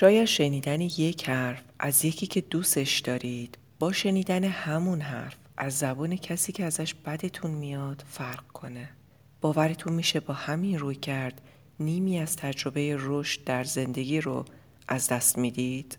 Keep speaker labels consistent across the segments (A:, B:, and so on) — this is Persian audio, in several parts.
A: شاید شنیدن یک حرف از یکی که دوستش دارید با شنیدن همون حرف از زبان کسی که ازش بدتون میاد فرق کنه. باورتون میشه با همین روی کرد نیمی از تجربه رشد در زندگی رو از دست می‌دید؟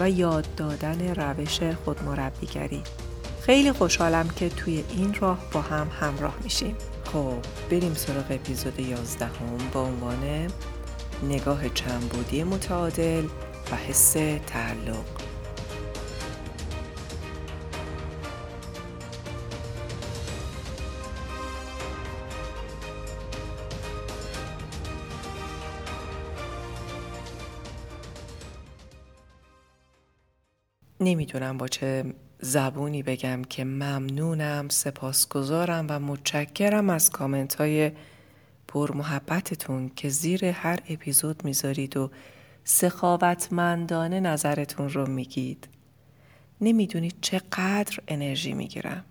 B: و یاد دادن روش خودمربیگری. خیلی خوشحالم که توی این راه با هم همراه میشیم.
A: خب بریم سراغ اپیزود 11 هم با عنوان نگاه چنبودی متعادل و حس تعلق. نمی‌دونم با چه زبونی بگم که ممنونم سپاسگزارم و متشکرم از کامنت های پر محبتتون که زیر هر اپیزود می‌ذارید و سخاوتمندانه نظرتون رو میگید. نمی‌دونید چقدر انرژی می‌گیرم.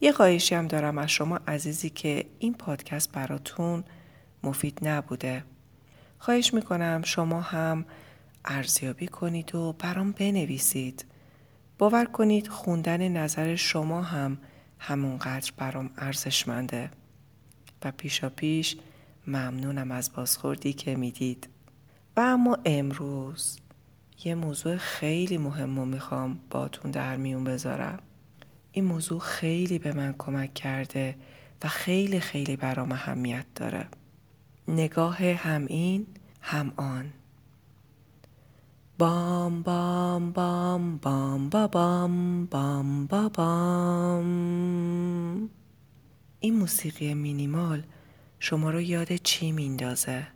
A: یه خواهشی هم دارم از شما عزیزی که این پادکست براتون مفید نبوده. خواهش می‌کنم شما هم ارزیابی کنید و برام بنویسید. باور کنید خوندن نظر شما هم همونقدر برام ارزشمنده. و پیشا پیش ممنونم از بازخوردی که می‌دید. و اما امروز یه موضوع خیلی مهم رو می‌خوام باتون در میون بذارم. این موضوع خیلی به من کمک کرده و خیلی خیلی برام اهمیت داره. نگاه هم این هم آن. بام بام بام بام با بام بام با بام این موسیقی مینیمال شما رو یاد چی میندازه؟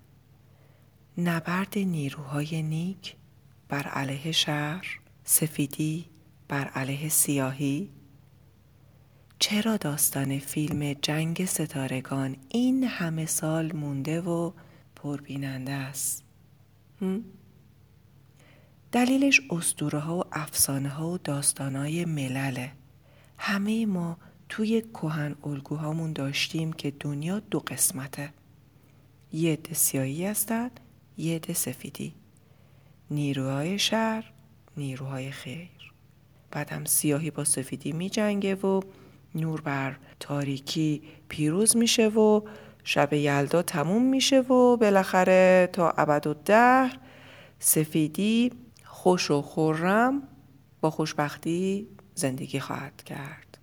A: نبرد نیروهای نیک بر علیه شهر، سفیدی بر علیه سیاهی؟ چرا داستان فیلم جنگ ستارگان این همه سال مونده و پربیننده است؟ دلیلش اسطوره ها و افسانه ها و داستان های ملله. همه ما توی کهن الگوهامون داشتیم که دنیا دو قسمته. یه عده سیاهی هستند، یه عده سفیدی. نیروهای شر، نیروهای خیر. بعدم سیاهی با سفیدی می جنگه و نور بر تاریکی پیروز میشه و شب یلدا تموم میشه و بالاخره تا ابد و دهر سفیدی خوش و خورم با خوشبختی زندگی خواهد کرد.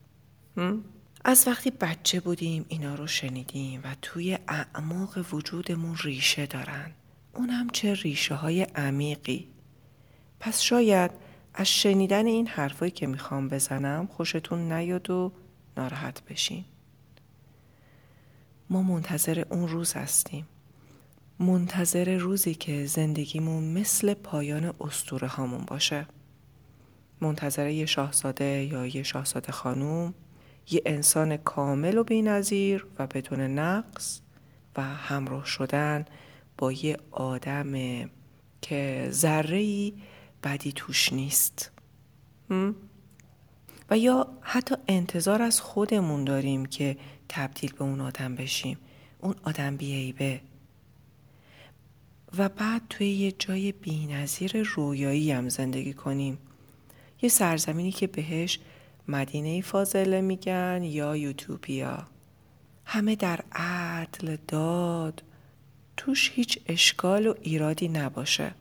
A: از وقتی بچه بودیم اینا رو شنیدیم و توی اعماق وجودمون ریشه دارن. اونم چه ریشه های عمیقی. پس شاید از شنیدن این حرفایی که می‌خوام بزنم خوشتون نیاد و ناراحت بشین. ما منتظر اون روز هستیم. منتظر روزی که زندگیمون مثل پایان استوره هامون باشه. منتظر یه شاهزاده یا یه شاهزاده خانوم یه انسان کامل و بینظیر و بدون نقص و همراه شدن با یه آدم که ذره بدی توش نیست. و یا حتی انتظار از خودمون داریم که تبدیل به اون آدم بشیم. اون آدم بیعیبه. و بعد توی یه جای بینظیر رویایی هم زندگی کنیم. یه سرزمینی که بهش مدینه فاضله میگن یا یوتوپیا. همه در عدل داد. توش هیچ اشکال و ایرادی نباشه.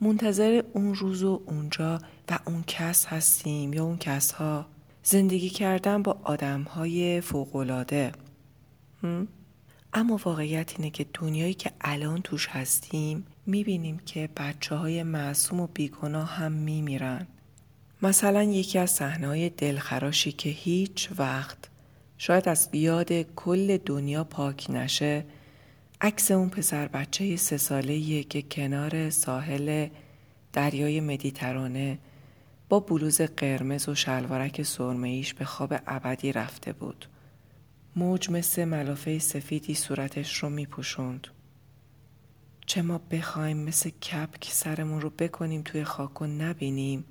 A: منتظر اون روز و اونجا و اون کس هستیم یا اون کس ها زندگی کردن با آدم های فوقلاده اما واقعیت اینه که دنیایی که الان توش هستیم می‌بینیم که بچه های معصوم و بیگناه هم میمیرن. مثلا یکی از صحنه دلخراشی که هیچ وقت شاید از یاد کل دنیا پاک نشه عکس اون پسر بچه سه ساله که کنار ساحل دریای مدیترانه با بلوز قرمز و شلوارک سرمهیش به خواب ابدی رفته بود. موج مثل ملافه سفیدی صورتش رو میپوشوند. چه ما بخوایم مثل کپک سرمون رو بکنیم توی خاک و نبینیم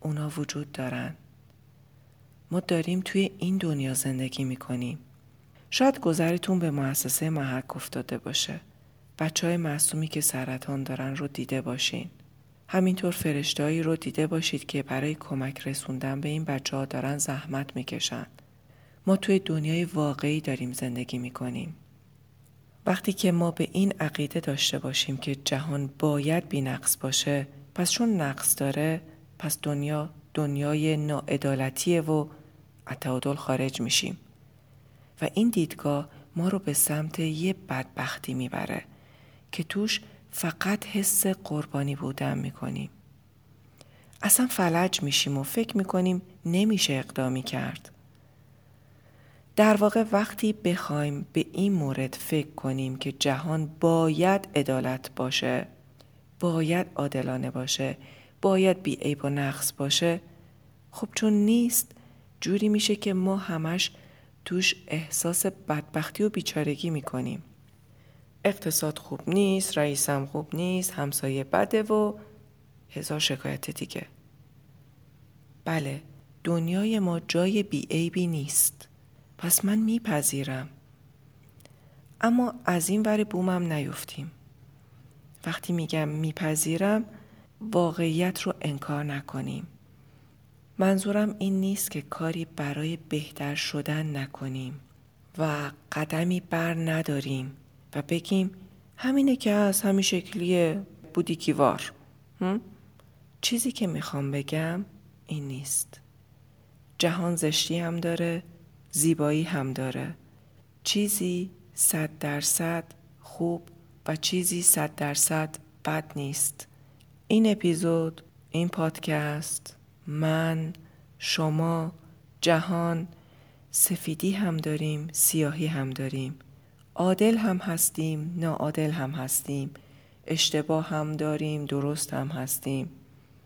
A: اونا وجود دارن. ما داریم توی این دنیا زندگی می‌کنیم. شاید گذرتون به مؤسسه محک افتاده باشه. بچه های معصومی که سرطان دارن رو دیده باشین. همینطور فرشتهایی رو دیده باشید که برای کمک رسوندن به این بچه ها دارن زحمت می‌کشن. ما توی دنیای واقعی داریم زندگی می‌کنیم. وقتی که ما به این عقیده داشته باشیم که جهان باید بی نقص باشه پس چون نقص داره پس دنیا دنیای ناعدالتیه و تعادل خارج میشیم. و این دیدگاه ما رو به سمت یه بدبختی می‌بره که توش فقط حس قربانی بودن می‌کنیم. اصلا فلج میشیم و فکر می‌کنیم نمیشه اقدامی کرد. در واقع وقتی بخوایم به این مورد فکر کنیم که جهان باید عدالت باشه باید عادلانه باشه باید بی عیب و نقص باشه خب چون نیست جوری میشه که ما همش توش احساس بدبختی و بیچارگی می‌کنیم. اقتصاد خوب نیست رئیسم خوب نیست همسایه بده و هزار شکایت دیگه. بله دنیای ما جای بیعیبی نیست. پس من میپذیرم. اما از این ور بومم نیفتیم. وقتی میگم میپذیرم واقعیت رو انکار نکنیم. منظورم این نیست که کاری برای بهتر شدن نکنیم و قدمی بر نداریم و بگیم همینه که از همین شکلی بودی کیوار. چیزی که می‌خوام بگم این نیست. جهان زشتی هم داره زیبایی هم داره. چیزی صد درصد خوب و چیزی صد درصد بد نیست. این اپیزود این پادکست من شما جهان سفیدی هم داریم سیاهی هم داریم. عادل هم هستیم ناعادل هم هستیم. اشتباه هم داریم درست هم هستیم.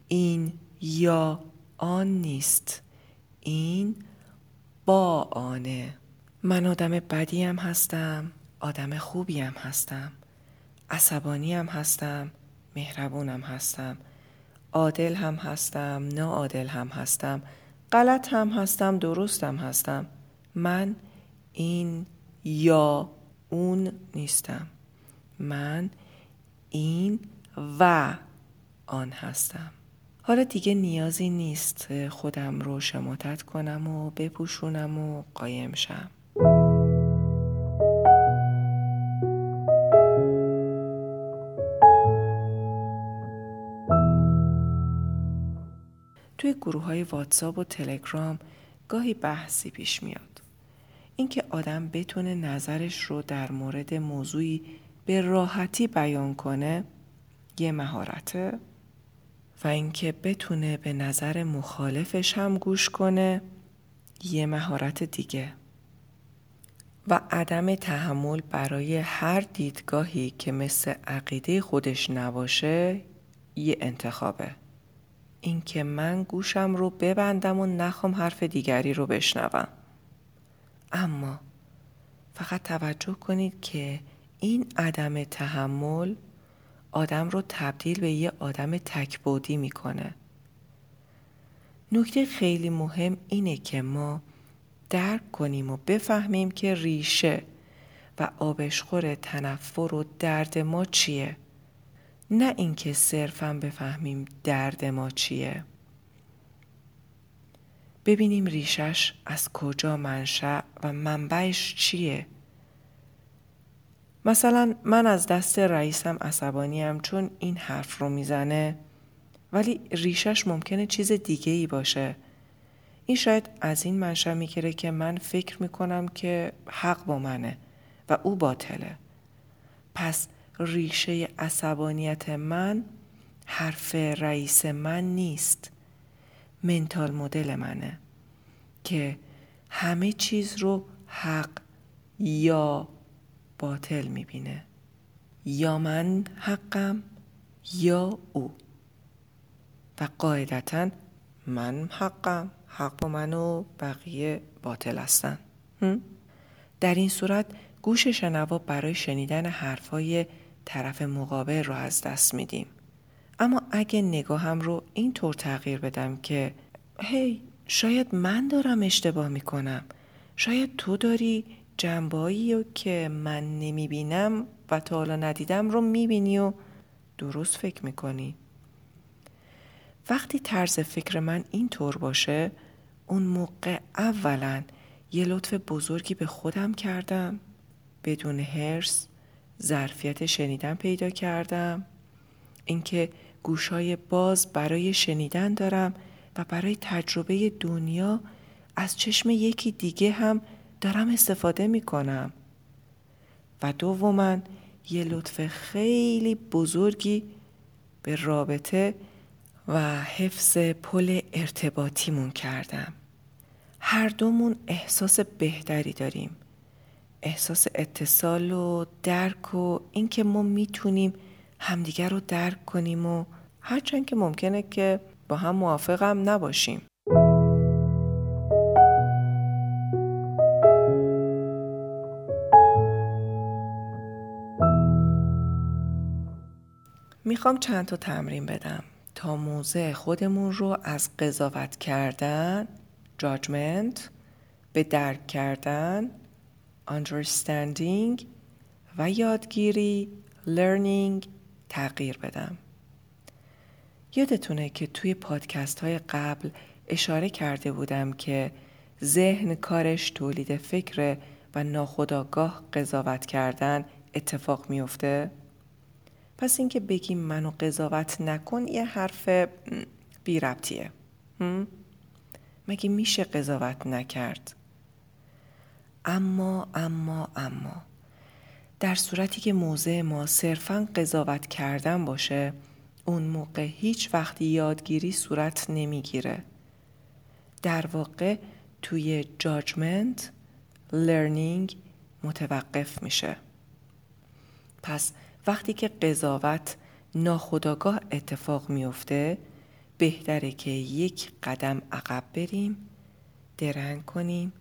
A: این یا آن نیست. این با آنه. من آدم بدی هم هستم آدم خوبی هم هستم. عصبانی هم هستم مهربونم هستم. عادل هم هستم ناعادل هم هستم. غلط هم هستم درستم هستم. من این یا اون نیستم. من این و آن هستم. حالا دیگه نیازی نیست خودم رو شماتت کنم و بپوشونم و قایم شم توی گروه های واتساپ و تلگرام گاهی بحثی پیش میاد. اینکه آدم بتونه نظرش رو در مورد موضوعی به راحتی بیان کنه یه مهارته و اینکه بتونه به نظر مخالفش هم گوش کنه یه مهارت دیگه. و عدم تحمل برای هر دیدگاهی که مثل عقیده خودش نباشه یه انتخابه. اینکه من گوشم رو ببندم و نخوام حرف دیگری رو بشنوم. اما فقط توجه کنید که این عدم تحمل آدم رو تبدیل به یه آدم تکبودی می‌کنه. نکته خیلی مهم اینه که ما درک کنیم و بفهمیم که ریشه و آبشخور تنفر و درد ما چیه. نه اینکه صرفا بفهمیم درد ما چیه. ببینیم ریشش از کجا منشأ و منبعش چیه. مثلا من از دست رئیسم عصبانیم چون این حرف رو می‌زنه ولی ریشش ممکنه چیز دیگه ای باشه. این شاید از این منشأ می‌گیره که من فکر می‌کنم که حق با منه و او باطله. پس ریشه عصبانیت من حرف رئیس من نیست. منتال مدل منه که همه چیز رو حق یا باطل می‌بینه. یا من حقم یا او. و قاعدتا من حقم حق با من و بقیه باطل هستن. در این صورت گوش شنوا برای شنیدن حرفای طرف مقابل رو از دست میدیم. اما اگه نگاهم رو اینطور تغییر بدم که هی شاید من دارم اشتباه می‌کنم. شاید تو داری جنبایی رو که من نمی‌بینم و تا حالا ندیدم رو می‌بینی و درست فکر می‌کنی. وقتی طرز فکر من اینطور باشه اون موقع اولا یه لطف بزرگی به خودم کردم. بدون هرس ظرفیت شنیدن پیدا کردم. اینکه گوشای باز برای شنیدن دارم و برای تجربه دنیا از چشم یکی دیگه هم دارم استفاده می کنم و دوما یه لطف خیلی بزرگی به رابطه و حفظ پل ارتباطیمون کردم. هر دومون احساس بهتری داریم. احساس اتصال و درک و اینکه ما می‌تونیم همدیگر رو درک کنیم و هرچند که ممکنه که با هم موافقم نباشیم. می‌خوام چند تا تمرین بدم تا موضع خودمون رو از قضاوت کردن judgment به درک کردن understanding و یادگیری learning تغییر بدم یادتونه که توی پادکست های قبل اشاره کرده بودم که ذهن کارش تولید فکر و ناخداگاه قضاوت کردن اتفاق میفته؟ پس اینکه بگیم منو قضاوت نکن یه حرف بی ربطیه. مگه میشه قضاوت نکرد؟ اما اما اما در صورتی که موضع ما صرفا قضاوت کردن باشه اون موقع هیچ وقتی یادگیری صورت نمی‌گیره در واقع توی جاجمنت لرنینگ متوقف میشه پس وقتی که قضاوت ناخداگاه اتفاق میفته بهتره که یک قدم عقب بریم درنگ کنیم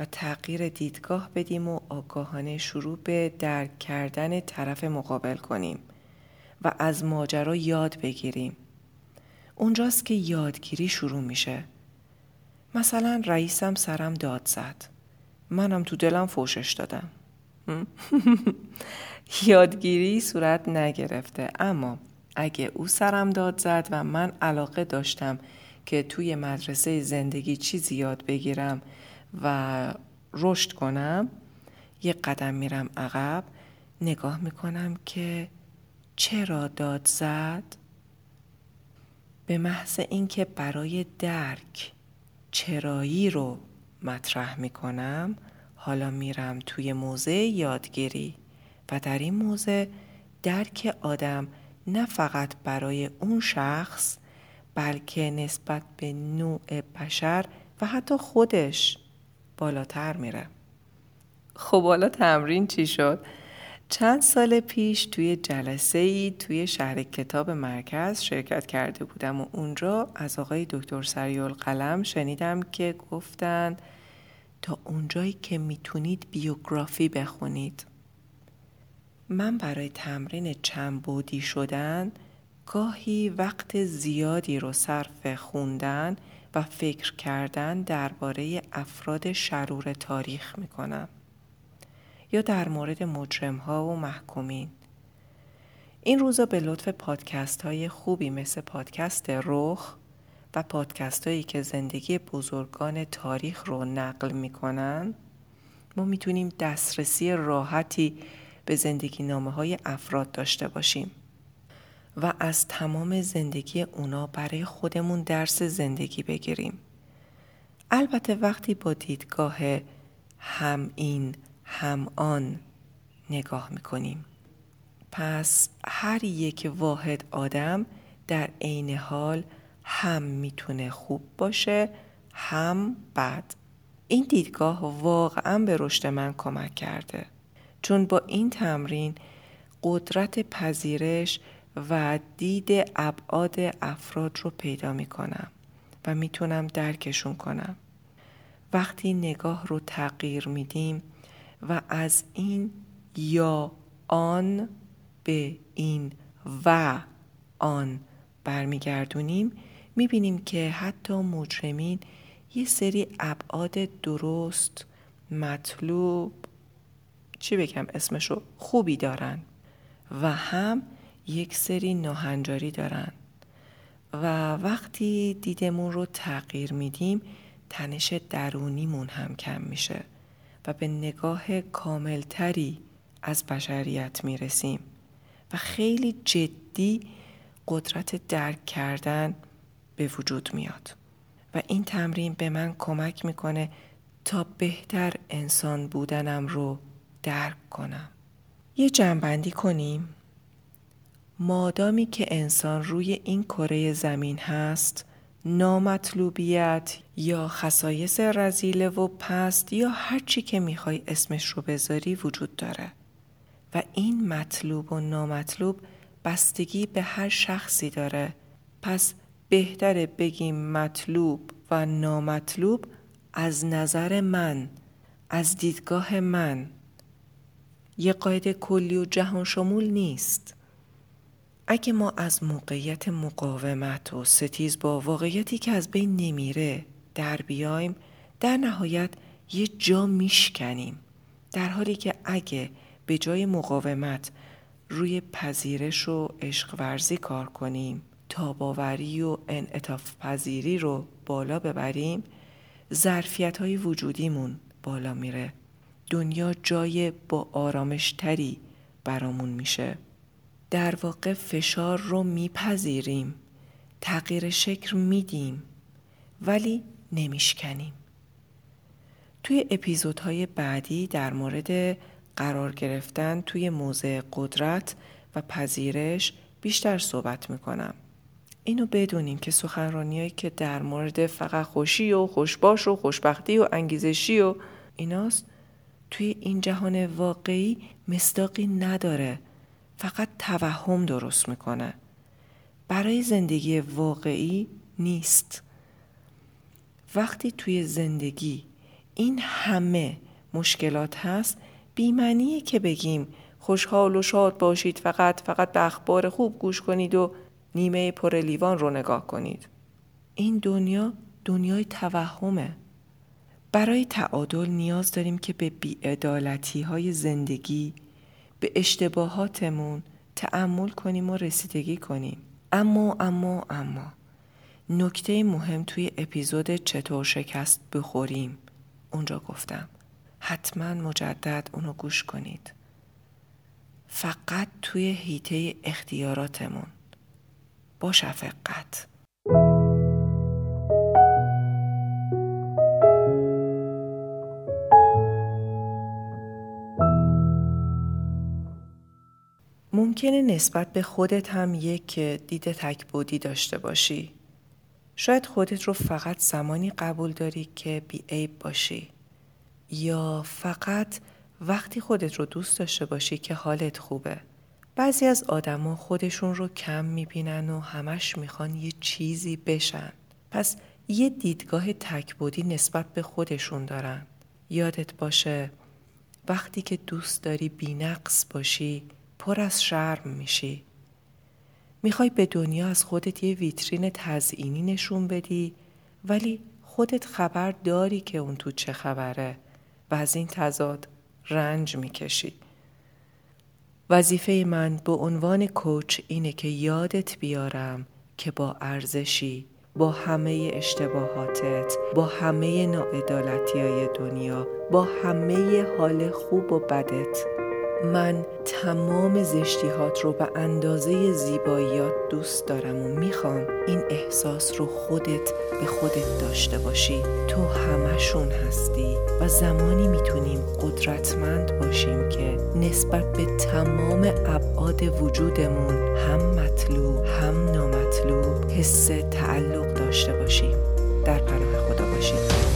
A: و تغییر دیدگاه بدیم و آگاهانه شروع به درک کردن طرف مقابل کنیم و از ماجرا یاد بگیریم. اونجاست که یادگیری شروع میشه. مثلا رئیسم سرم داد زد. منم تو دلم فوشش دادم. یادگیری صورت نگرفته. اما اگه او سرم داد زد و من علاقه داشتم که توی مدرسه زندگی چیزی یاد بگیرم و رشد کنم یه قدم میرم عقب نگاه می‌کنم که چرا داد زد؟ به محض اینکه برای درک چرایی رو مطرح می‌کنم حالا میرم توی موزه یادگیری و در این موزه درک آدم نه فقط برای اون شخص بلکه نسبت به نوع بشر و حتی خودش بالاتر میره خب حالا تمرین چی شد؟ چند سال پیش توی جلسه ای توی شهر کتاب مرکز شرکت کرده بودم و اونجا از آقای دکتر سریال قلم شنیدم که گفتند تا اونجایی که می‌تونید بیوگرافی بخونید. من برای تمرین چند بودی شدن گاهی وقت زیادی رو صرف خوندن و فکر کردن درباره افراد شرور تاریخ می کنم. یا در مورد مجرم ها و محکومین. این روزا به لطف پادکست های خوبی مثل پادکست رخ و پادکست هایی که زندگی بزرگان تاریخ رو نقل می‌کنن ما می‌تونیم دسترسی راحتی به زندگی نامه های افراد داشته باشیم و از تمام زندگی اونا برای خودمون درس زندگی بگیریم. البته وقتی با دیدگاه هم این هم آن نگاه می‌کنیم پس هر یک واحد آدم در عین حال هم می‌تونه خوب باشه هم بد این دیدگاه واقعا به رشد من کمک کرده چون با این تمرین قدرت پذیرش و دید ابعاد افراد رو پیدا می کنم و می‌تونم درکشون کنم. وقتی نگاه رو تغییر میدیم و از این یا آن به این و آن برمیگردونیم می‌بینیم که حتی مجرمین یه سری ابعاد درست مطلوب چی بگم اسمشو خوبی دارن و هم یک سری ناهنجاری دارن. و وقتی دیدمون رو تغییر میدیم تنش درونیمون هم کم میشه و به نگاه کاملتری از بشریت می‌رسیم. و خیلی جدی قدرت درک کردن به وجود میاد. و این تمرین به من کمک می‌کنه تا بهتر انسان بودنم رو درک کنم. یه جنبندی کنیم. مادامی که انسان روی این کره زمین هست نامطلوبیت یا خصایص رزیله و پست یا هر چی که می‌خوای اسمش رو بذاری وجود داره. و این مطلوب و نامطلوب بستگی به هر شخصی داره. پس بهتره بگیم مطلوب و نامطلوب از نظر من از دیدگاه من. یه قاعده کلی و جهان شمول نیست. اگه ما از موقعیت مقاومت و ستیز با واقعیتی که از بین نمیره در بیایم در نهایت یه جا میشکنیم. در حالی که اگه به جای مقاومت روی پذیرش و عشق ورزی کار کنیم تاباوری و انعطاف پذیری رو بالا ببریم ظرفیت های وجودیمون بالا میره. دنیا جای با آرامشتری برامون میشه. در واقع فشار رو میپذیریم تغییر شکل میدیم ولی نمیشکنیم. توی اپیزودهای بعدی در مورد قرار گرفتن توی موضع قدرت و پذیرش بیشتر صحبت می‌کنم. اینو بدونیم که سخنرانیایی که در مورد فقط خوشی و خوشباش و خوشبختی و انگیزشی و ایناست توی این جهان واقعی مصداقی نداره. فقط توهم درست می‌کنه. برای زندگی واقعی نیست. وقتی توی زندگی این همه مشکلات هست بیمنیه که بگیم خوشحال و شاد باشید فقط فقط به اخبار خوب گوش کنید و نیمه پر لیوان رو نگاه کنید. این دنیا دنیای توهمه. برای تعادل نیاز داریم که به بیعدالتی های زندگی به اشتباهاتمون تعمل کنیم و رسیدگی کنیم. اما اما اما نکته مهم توی اپیزود چطور شکست بخوریم. اونجا گفتم. حتما مجدد اونو گوش کنید. فقط توی هیته اختیاراتمون. شفقت ممکنه نسبت به خودت هم یک دید تکبودی داشته باشی. شاید خودت رو فقط زمانی قبول داری که بیعیب باشی. یا فقط وقتی خودت رو دوست داشته باشی که حالت خوبه. بعضی از آدما خودشون رو کم می‌بینن و همش می‌خوان یه چیزی بشن. پس یه دیدگاه تکبودی نسبت به خودشون دارن. یادت باشه وقتی که دوست داری بینقص باشی پر از شرم میشی. می‌خوای به دنیا از خودت یه ویترین تزئینی نشون بدی ولی خودت خبر داری که اون تو چه خبره و از این تضاد رنج می‌کشی. وظیفه من به عنوان کوچ اینه که یادت بیارم که با ارزشی با همه اشتباهاتت با همه ناعدالتی های دنیا با همه حال خوب و بدت من تمام زشتیهات رو به اندازه زیباییات دوست دارم و می‌خوام این احساس رو خودت به خودت داشته باشی. تو همشون هستی و زمانی می‌تونیم قدرتمند باشیم که نسبت به تمام ابعاد وجودمون هم مطلوب هم نامطلوب حس تعلق داشته باشیم. در پناه خدا باشیم